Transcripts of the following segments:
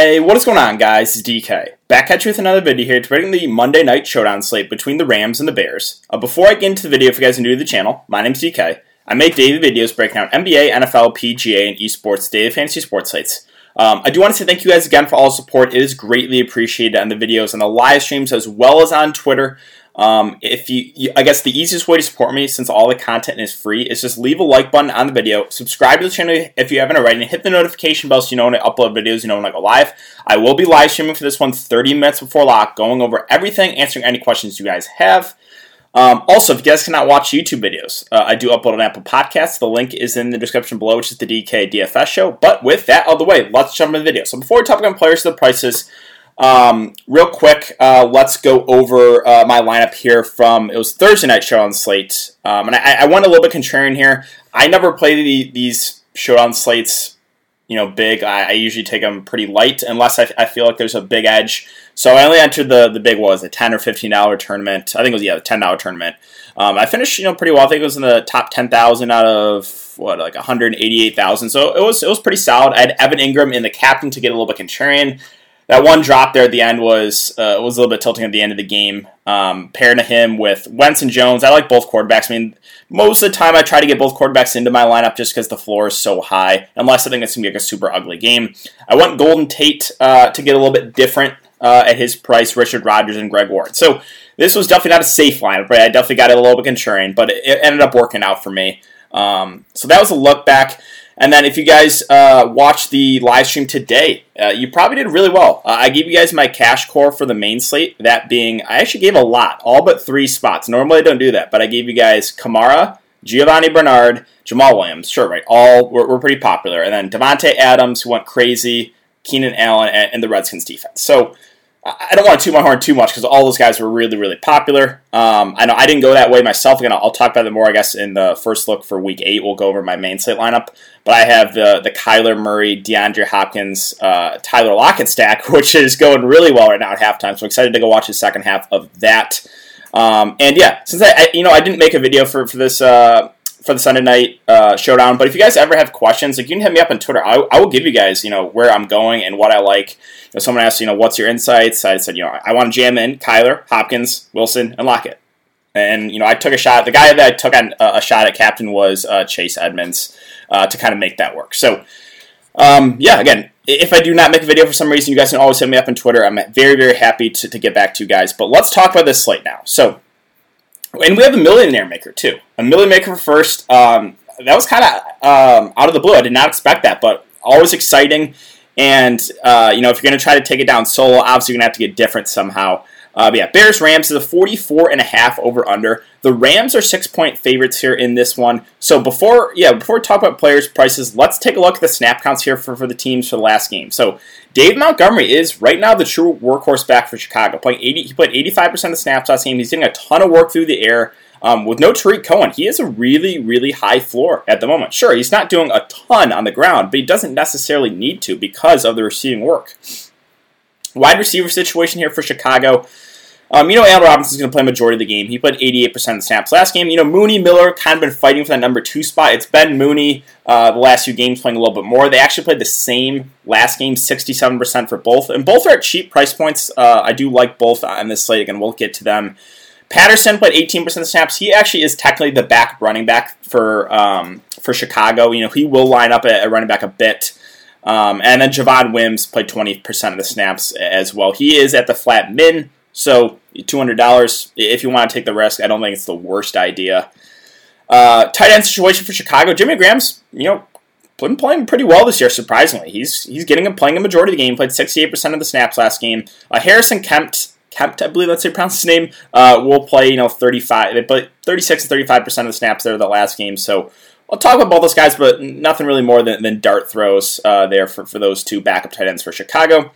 Hey, what is going on, guys? It's DK. Back at you with another video here to bring the Monday night showdown slate between the Rams and the Bears. Uh, before I get into the video, if you guys are new to the channel, my name's DK. I make daily videos breaking down NBA, NFL, PGA, and esports daily fantasy sports sites. Um, I do want to say thank you guys again for all the support. It is greatly appreciated on the videos and the live streams as well as on Twitter. Um, if you, you, I guess the easiest way to support me, since all the content is free, is just leave a like button on the video, subscribe to the channel if you haven't already, and hit the notification bell so you know when I upload videos, you know when I go live. I will be live streaming for this one 30 minutes before lock, going over everything, answering any questions you guys have. Um, also, if you guys cannot watch YouTube videos, uh, I do upload on Apple Podcasts. The link is in the description below, which is the DK DFS show. But with that out of the way, let's jump into the video. So before we talk about players to the prices, um, real quick, uh, let's go over uh, my lineup here from it was Thursday night show on slate, um, and I, I, went a little bit contrarian here. I never play the, these showdown slates, you know, big. I, I usually take them pretty light unless I, I, feel like there's a big edge. So I only entered the the big was a ten or fifteen dollar tournament. I think it was yeah, the ten dollar tournament. Um, I finished you know pretty well. I think it was in the top ten thousand out of what like one hundred eighty eight thousand. So it was it was pretty solid. I had Evan Engram in the captain to get a little bit contrarian that one drop there at the end was uh, was a little bit tilting at the end of the game. Um, pairing him with Wentz and Jones, I like both quarterbacks. I mean, most of the time I try to get both quarterbacks into my lineup just because the floor is so high. Unless I think it's gonna be like a super ugly game. I want Golden Tate uh, to get a little bit different uh, at his price. Richard Rodgers and Greg Ward. So this was definitely not a safe lineup. Right, I definitely got it a little bit contrarian, but it ended up working out for me. Um, so that was a look back. And then if you guys uh, watched the live stream today, uh, you probably did really well. Uh, I gave you guys my cash core for the main slate, that being, I actually gave a lot, all but three spots. Normally I don't do that, but I gave you guys Kamara, Giovani Bernard, Jamaal Williams. Sure, right. All were, were pretty popular. And then Davante Adams, who went crazy, Keenan Allen, and, and the Redskins defense. So I don't want to toot my horn too much because all those guys were really, really popular. Um, I know I didn't go that way myself. Again, I'll talk about it more, I guess, in the first look for week eight. We'll go over my main slate lineup. But I have the the Kyler Murray, DeAndre Hopkins, uh, Tyler Lockett stack, which is going really well right now at halftime. So excited to go watch the second half of that. Um, and yeah, since I, I, you know I didn't make a video for for this uh, for the Sunday night uh, showdown. But if you guys ever have questions, like you can hit me up on Twitter. I, I will give you guys, you know, where I'm going and what I like. You know, someone asked, you know, what's your insights? I said, you know, I want to jam in Kyler, Hopkins, Wilson, and Lockett. And you know, I took a shot. The guy that I took on, uh, a shot at captain was uh, Chase Edmonds uh, to kind of make that work. So, um, yeah, again, if I do not make a video for some reason, you guys can always hit me up on Twitter. I'm very, very happy to, to get back to you guys. But let's talk about this slate now. So, and we have a millionaire maker too. A millionaire maker first. Um, that was kind of um, out of the blue. I did not expect that, but always exciting. And uh, you know, if you're going to try to take it down solo, obviously you're going to have to get different somehow. Uh, yeah, Bears Rams is a 44 and a half over under. The Rams are six point favorites here in this one. So before yeah, before we talk about players' prices, let's take a look at the snap counts here for, for the teams for the last game. So Dave Montgomery is right now the true workhorse back for Chicago. Playing 80, he played 85% of the snaps last game. He's doing a ton of work through the air. Um, with no Tarik Cohen, he has a really, really high floor at the moment. Sure, he's not doing a ton on the ground, but he doesn't necessarily need to because of the receiving work. Wide receiver situation here for Chicago. Um, you know, Allen Robinson is going to play majority of the game. He played 88% of the snaps last game. You know, Mooney Miller kind of been fighting for that number two spot. It's been Mooney uh, the last few games playing a little bit more. They actually played the same last game, 67% for both. And both are at cheap price points. Uh, I do like both on this slate. Again, we'll get to them. Patterson played 18% of the snaps. He actually is technically the back running back for um, for Chicago. You know, he will line up at, running back a bit. Um, and then Javon Wims played 20% of the snaps as well. He is at the flat min. So $200 if you want to take the risk. I don't think it's the worst idea. Uh, tight end situation for Chicago. Jimmy Graham's, you know, been playing pretty well this year. Surprisingly, he's he's getting a, playing a majority of the game. Played 68% of the snaps last game. Uh, Harrison Kempt, Kempt, I believe that's how you pronounce his name. Uh, will play, you know, 35, but played 36 to 35% of the snaps there the last game. So I'll talk about both those guys, but nothing really more than, than dart throws uh, there for, for those two backup tight ends for Chicago.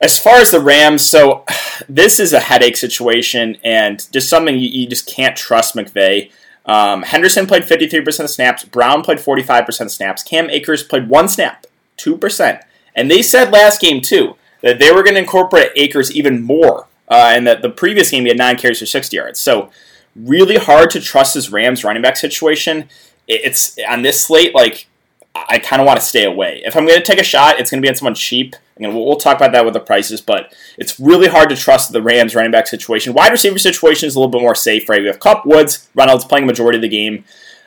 As far as the Rams, so this is a headache situation and just something you, you just can't trust McVay. Um, Henderson played 53% of snaps. Brown played 45% of snaps. Cam Akers played one snap, 2%. And they said last game, too, that they were going to incorporate Akers even more. Uh, and that the previous game, he had nine carries for 60 yards. So, really hard to trust this Rams running back situation. It's on this slate, like, I kind of want to stay away. If I'm going to take a shot, it's going to be on someone cheap we'll, we'll talk about that with the prices, but it's really hard to trust the Rams running back situation. Wide receiver situation is a little bit more safe, right? We have Kupp, Woods, Reynolds playing majority of the game.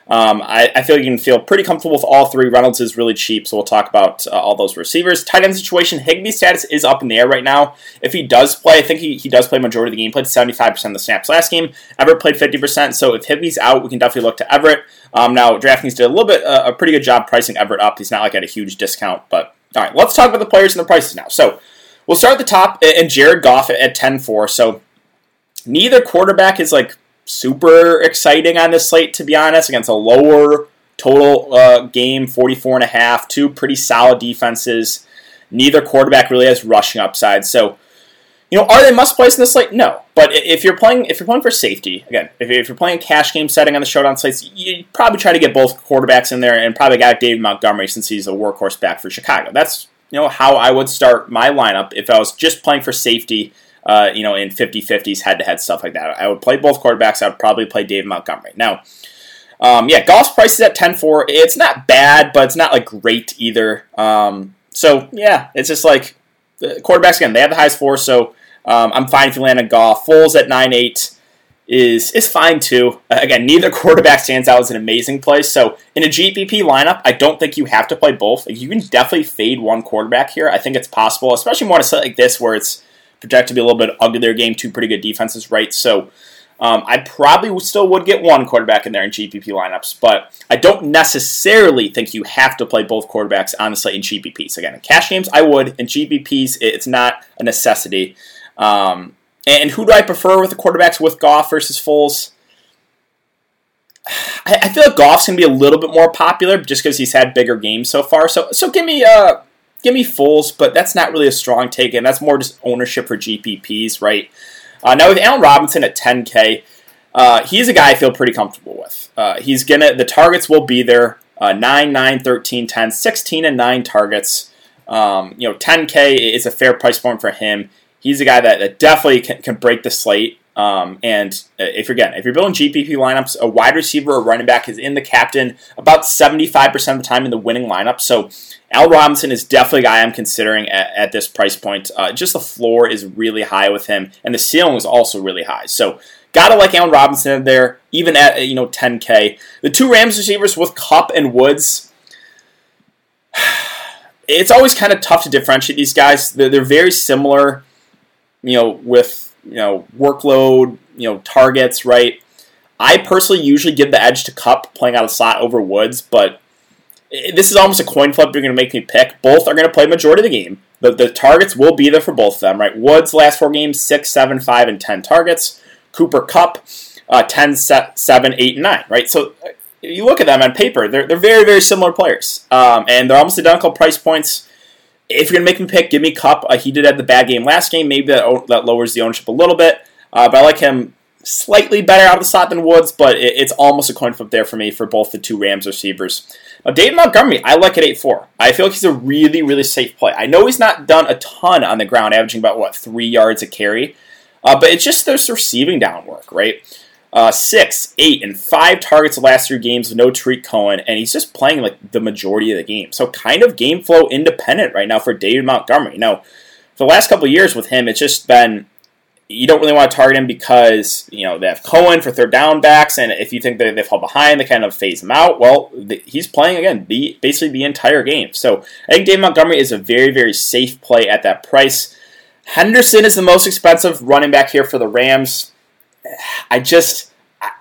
Um, I, I, feel you can feel pretty comfortable with all three. Reynolds is really cheap, so we'll talk about uh, all those receivers. Tight end situation, Higbee's status is up in the air right now. If he does play, I think he, he does play majority of the game. Played 75% of the snaps last game. Everett played 50%, so if Higbee's out, we can definitely look to Everett. Um, now, DraftKings did a little bit, uh, a pretty good job pricing Everett up. He's not like at a huge discount, but all right, let's talk about the players and the prices now. So we'll start at the top, and Jared Goff at 10-4. So neither quarterback is like super exciting on this slate, to be honest, against a lower total uh, game, 44 and a half, two pretty solid defenses. Neither quarterback really has rushing upside. So, you know, are they must plays in this slate? No. But if you're playing, if you're playing for safety, again, if, you're playing cash game setting on the showdown slates, you probably try to get both quarterbacks in there, and probably got David Montgomery since he's a workhorse back for Chicago. That's you know how I would start my lineup if I was just playing for safety. Uh, you know, in 50-50s, head-to-head stuff like that. I would play both quarterbacks. I would probably play Dave Montgomery. Now, um, yeah, Goff's price is at 10-4. It's not bad, but it's not like great either. Um, so yeah, it's just like the quarterbacks again. They have the highest four, so um, I'm fine if you land a Goff. Foles at 9-8 is is fine too. Uh, again, neither quarterback stands out as an amazing play. So in a GPP lineup, I don't think you have to play both. You can definitely fade one quarterback here. I think it's possible, especially more on a set like this where it's projected to be a little bit uglier game. Two pretty good defenses, right? So um, I probably still would get one quarterback in there in GPP lineups, but I don't necessarily think you have to play both quarterbacks honestly in GPPs. Again, in cash games, I would. In GPPs, it's not a necessity. Um, and who do I prefer with the quarterbacks with Goff versus Foles? I, I feel like Goff's gonna be a little bit more popular just because he's had bigger games so far. So, so give me uh, give me Foles, but that's not really a strong take, and that's more just ownership for GPPs, right? Uh, now with Allen Robinson at 10K, uh, he's a guy I feel pretty comfortable with. Uh, he's gonna the targets will be there. Uh, 9, 9, 13, 10, 16, and 9 targets. Um, you know, 10K is a fair price point for him. He's a guy that, that definitely can, can, break the slate. Um, and uh, if you're again, if you're building GPP lineups, a wide receiver or running back is in the captain about 75% of the time in the winning lineup. So Al Robinson is definitely a guy I'm considering at, at this price point. Uh, just the floor is really high with him, and the ceiling is also really high. So gotta like Allen Robinson there, even at you know 10K. The two Rams receivers with Kupp and Woods. It's always kind of tough to differentiate these guys. They're, they're very similar, you know, with you know workload, you know targets, right? I personally usually give the edge to Kupp playing out of slot over Woods, but this is almost a coin flip you're going to make me pick. Both are going to play majority of the game. The, the targets will be there for both of them, right? Woods last four games, six, seven, five, and 10 targets. Cooper Kupp uh, 10, 7, 8, and 9, right? So uh, you look at them on paper, they're, they're very, very similar players. Um, and they're almost identical price points. If you're going to make me pick, give me Kupp. Uh, he did have the bad game last game. Maybe that, that lowers the ownership a little bit. Uh, but I like him slightly better out of the slot than Woods, but it, it's almost a coin flip there for me for both the two Rams receivers. Now, David Montgomery, I like at 8 4. I feel like he's a really, really safe play. I know he's not done a ton on the ground, averaging about, what, three yards a carry, uh, but it's just this receiving down work, right? Uh, six, eight, and five targets the last three games with no Tarik Cohen, and he's just playing like the majority of the game. So, kind of game flow independent right now for David Montgomery. Now, for the last couple years with him, it's just been you don't really want to target him because you know they have Cohen for third down backs, and if you think that they fall behind, they kind of phase him out. Well, the, he's playing again the basically the entire game. So I think David Montgomery is a very very safe play at that price. Henderson is the most expensive running back here for the Rams. I just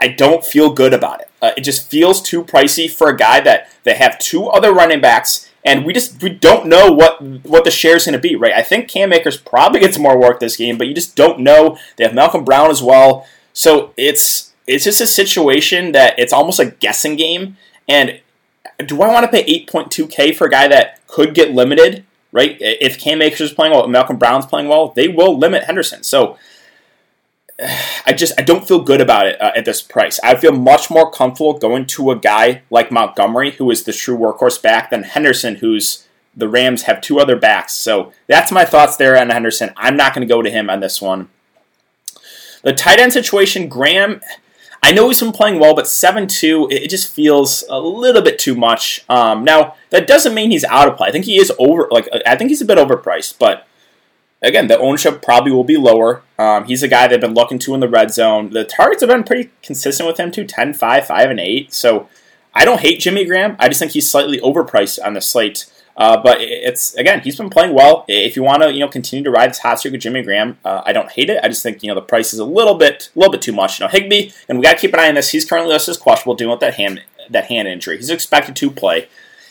I don't feel good about it. Uh, it just feels too pricey for a guy that they have two other running backs and we just we don't know what what the share is going to be, right? I think Cam Akers probably gets more work this game, but you just don't know. They have Malcolm Brown as well, so it's it's just a situation that it's almost a guessing game. And do I want to pay 8.2k for a guy that could get limited, right? If Cam Akers is playing well, Malcolm Brown's playing well, they will limit Henderson. So I just I don't feel good about it uh, at this price. I feel much more comfortable going to a guy like Montgomery, who is the true workhorse back, than Henderson, who's the Rams have two other backs. So that's my thoughts there on Henderson. I'm not going to go to him on this one. The tight end situation, Graham. I know he's been playing well, but 7 2, it just feels a little bit too much. Um, now, that doesn't mean he's out of play. I think he is over, like, I think he's a bit overpriced, but again, the ownership probably will be lower. Um, he's a guy they've been looking to in the red zone. The targets have been pretty consistent with him, too 10, 5, 5, and 8. So I don't hate Jimmy Graham. I just think he's slightly overpriced on the slate. Uh, but it's again, he's been playing well. If you want to, you know, continue to ride this hot streak with Jimmy Graham, uh, I don't hate it. I just think you know the price is a little bit, a little bit too much. You know, Higbee, and we got to keep an eye on this. He's currently listed as questionable, dealing with that hand, that hand injury. He's expected to play.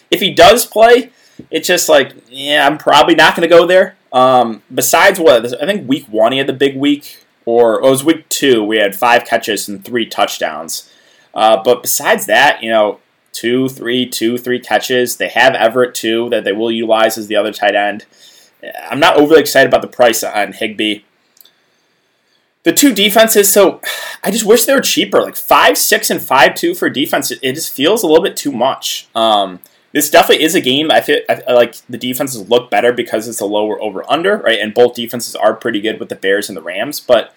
If he does play, it's just like, yeah, I'm probably not going to go there. Um, besides what I think week one he had the big week, or oh, it was week two. We had five catches and three touchdowns. Uh, but besides that, you know, two, three, two, three catches. They have Everett too that they will utilize as the other tight end. I'm not overly excited about the price on Higbee. The two defenses, so I just wish they were cheaper. Like five, six, and five two for defense. It just feels a little bit too much. Um, this definitely is a game. I feel I, like the defenses look better because it's a lower over under, right? And both defenses are pretty good with the Bears and the Rams, but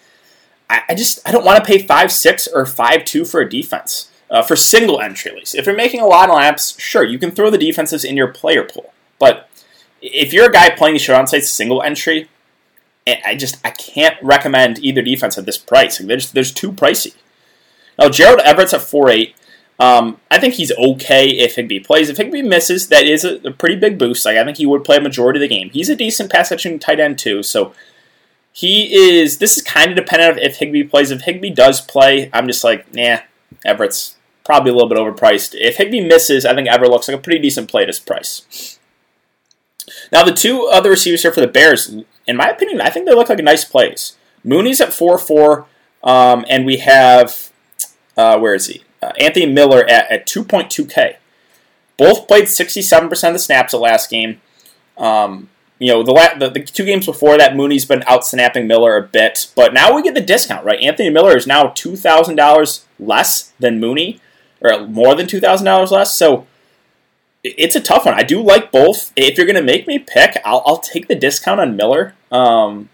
I, I just I don't want to pay five six or five two for a defense uh, for single entry leagues. If you're making a lot of laps, sure, you can throw the defenses in your player pool. But if you're a guy playing the showdown sites single entry, eh, I just I can't recommend either defense at this price. There's there's too pricey. Now Gerald Everett's at four eight. Um, I think he's okay if Higbee plays. If Higbee misses, that is a, a, pretty big boost. Like I think he would play a majority of the game. He's a decent pass catching tight end too. So he is. This is kind of dependent if Higbee plays. If Higbee does play, I'm just like, nah, Everett's probably a little bit overpriced. If Higbee misses, I think Everett looks like a pretty decent play at his price. Now, the two other receivers here for the Bears, in my opinion, I think they look like nice plays. Mooney's at 4 4, um, and we have, uh, where is he? Uh, Anthony Miller at, at 2.2K. Both played 67% of the snaps the last game. Um, you know, the, la- the, the two games before that, Mooney's been out snapping Miller a bit, but now we get the discount, right? Anthony Miller is now $2,000 less than Mooney or more than two thousand dollars less. So it's a tough one. I do like both. If you're going to make me pick, I'll, I'll take the discount on Miller, um,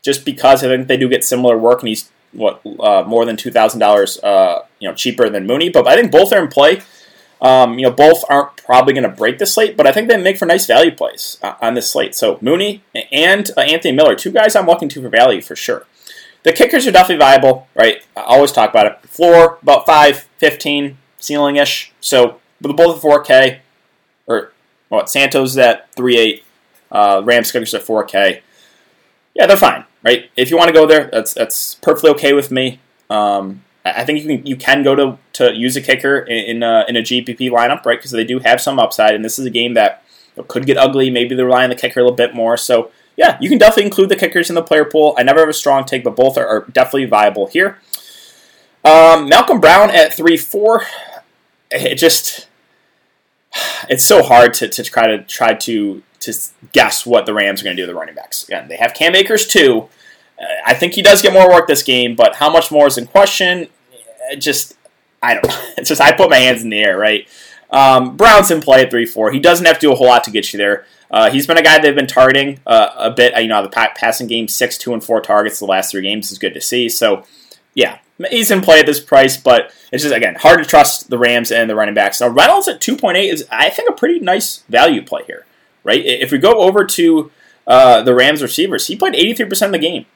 just because I think they do get similar work, and he's what uh, more than two thousand dollars, uh, you know, cheaper than Mooney. But I think both are in play. Um, you know, both aren't probably going to break the slate, but I think they make for nice value plays uh, on this slate. So Mooney and uh, Anthony Miller, two guys I'm looking to for value for sure. The kickers are definitely viable, right? I always talk about it. Floor, about 5, 15, ceiling ish. So, with both at 4K, or what, Santos at 3.8, uh, Rams kickers at 4K. Yeah, they're fine, right? If you want to go there, that's that's perfectly okay with me. Um, I think you can you can go to, to use a kicker in in a, in a GPP lineup, right? Because they do have some upside, and this is a game that could get ugly. Maybe they rely on the kicker a little bit more. So yeah, you can definitely include the kickers in the player pool. I never have a strong take, but both are, are definitely viable here. Um, Malcolm Brown at 3 4. It just. It's so hard to, to try to try to to guess what the Rams are going to do with the running backs. Again, they have Cam Akers too. Uh, I think he does get more work this game, but how much more is in question? It just I don't know. It's just I put my hands in the air, right? Um, Brown's in play at 3 4. He doesn't have to do a whole lot to get you there. Uh, he's been a guy they've been targeting uh, a bit. You know, the passing game, six, two, and four targets the last three games is good to see. So, yeah, he's in play at this price, but it's just again hard to trust the Rams and the running backs. Now, Reynolds at two point eight is, I think, a pretty nice value play here, right? If we go over to uh, the Rams receivers, he played eighty three percent of the game.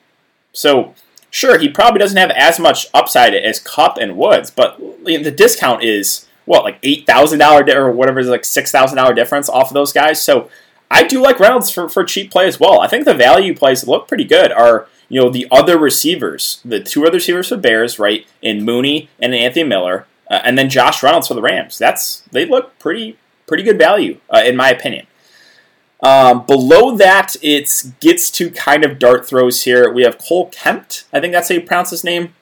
So, sure, he probably doesn't have as much upside as Kupp and Woods, but the discount is what like eight thousand dollar or whatever is like six thousand dollar difference off of those guys. So I do like Reynolds for, for cheap play as well. I think the value plays look pretty good. Are you know the other receivers, the two other receivers for Bears, right? In Mooney and Anthony Miller, uh, and then Josh Reynolds for the Rams. That's they look pretty pretty good value uh, in my opinion. Um, below that, it gets to kind of dart throws here. We have Cole Kmet. I think that's how you pronounce his name.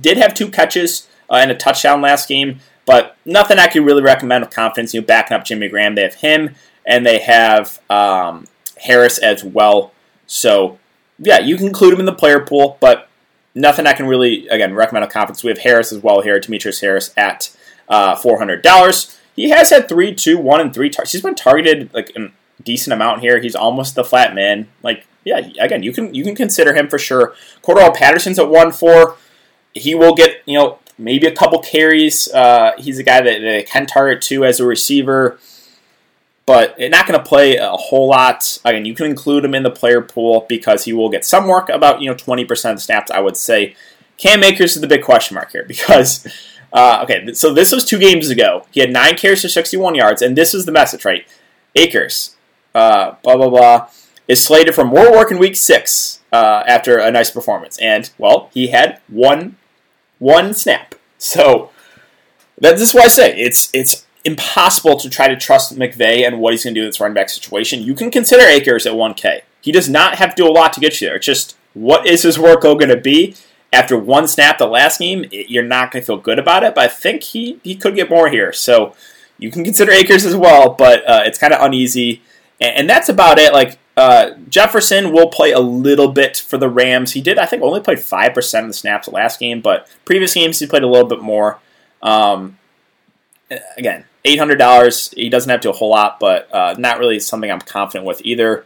Did have two catches uh, and a touchdown last game, but nothing I can really recommend with confidence. You know, backing up Jimmy Graham. They have him and they have um, Harris as well. So, yeah, you can include him in the player pool, but nothing I can really, again, recommend a confidence. We have Harris as well here, Demetrius Harris at uh, $400. He has had three, two, one, and three targets. He's been targeted like a decent amount here. He's almost the flat man. Like, yeah, again, you can you can consider him for sure. Cordarrelle Patterson's at one four. he will get you know maybe a couple carries. Uh, he's a guy that they can target too as a receiver, but not going to play a whole lot. Again, you can include him in the player pool because he will get some work, about you know twenty percent of the snaps. I would say. Cam Akers is the big question mark here because. Uh, okay, so this was two games ago. He had nine carries for 61 yards, and this is the message, right? Akers, uh, blah blah blah, is slated for more work in week six uh, after a nice performance, and well, he had one one snap. So that's why I say it's it's impossible to try to trust McVay and what he's going to do in this running back situation. You can consider Akers at 1K. He does not have to do a lot to get you there. It's just what is his workload going to be? After one snap the last game, it, you're not going to feel good about it, but I think he, he could get more here. So you can consider Akers as well, but uh, it's kind of uneasy. And, and, that's about it. Like uh, Jefferson will play a little bit for the Rams. He did, I think, only played 5% of the snaps the last game, but previous games he played a little bit more. Um, again, $800. He doesn't have to do a whole lot, but uh, not really something I'm confident with either.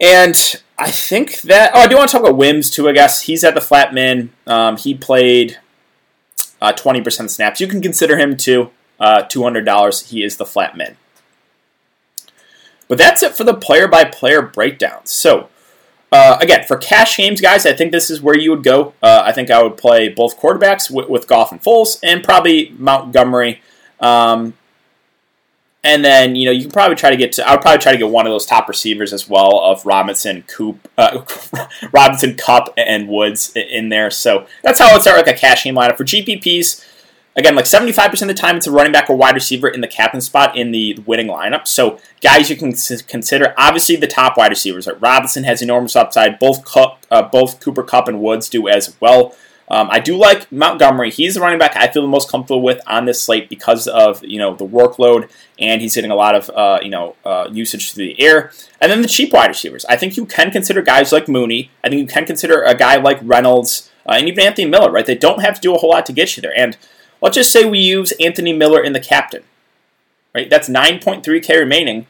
And I think that. Oh, I do want to talk about Wims too. I guess he's at the flat min. Um, he played uh, twenty percent snaps. You can consider him too. Uh, Two hundred dollars. He is the flat min. But that's it for the player by player breakdown. So. Uh, again, for cash games, guys, I think this is where you would go. Uh, I think I would play both quarterbacks with, with Goff and Foles, and probably Montgomery. Um, and then you know you can probably try to get to. I would probably try to get one of those top receivers as well of Robinson, Coop, uh, Robinson, Kupp, and Woods in there. So that's how I would start like a cash game lineup for GPPs. Again, like 75% of the time, it's a running back or wide receiver in the captain spot in the winning lineup. So, guys, you can consider obviously the top wide receivers. Right? Robinson has enormous upside. Both Kupp, uh, both Cooper Kupp and Woods do as well. Um, I do like Montgomery. He's the running back I feel the most comfortable with on this slate because of you know the workload and he's getting a lot of uh, you know uh, usage through the air. And then the cheap wide receivers. I think you can consider guys like Mooney. I think you can consider a guy like Reynolds uh, and even Anthony Miller. Right? They don't have to do a whole lot to get you there. And let's just say we use Anthony Miller in the captain. Right? That's 9.3k remaining.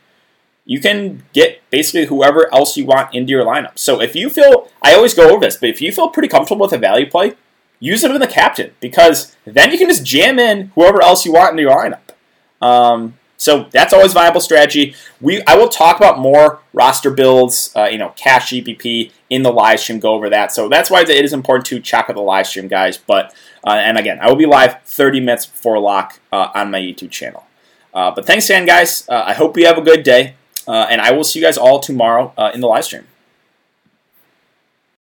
You can get basically whoever else you want into your lineup. So if you feel, I always go over this, but if you feel pretty comfortable with a value play, use him in the captain because then you can just jam in whoever else you want in your lineup. Um, so that's always viable strategy. We I will talk about more roster builds, uh, you know, cash GPP in the live stream. Go over that. So that's why it is important to check out the live stream, guys. But uh, and again, I will be live 30 minutes before lock uh, on my YouTube channel. Uh, but thanks again, guys. Uh, I hope you have a good day, uh, and I will see you guys all tomorrow in the live stream.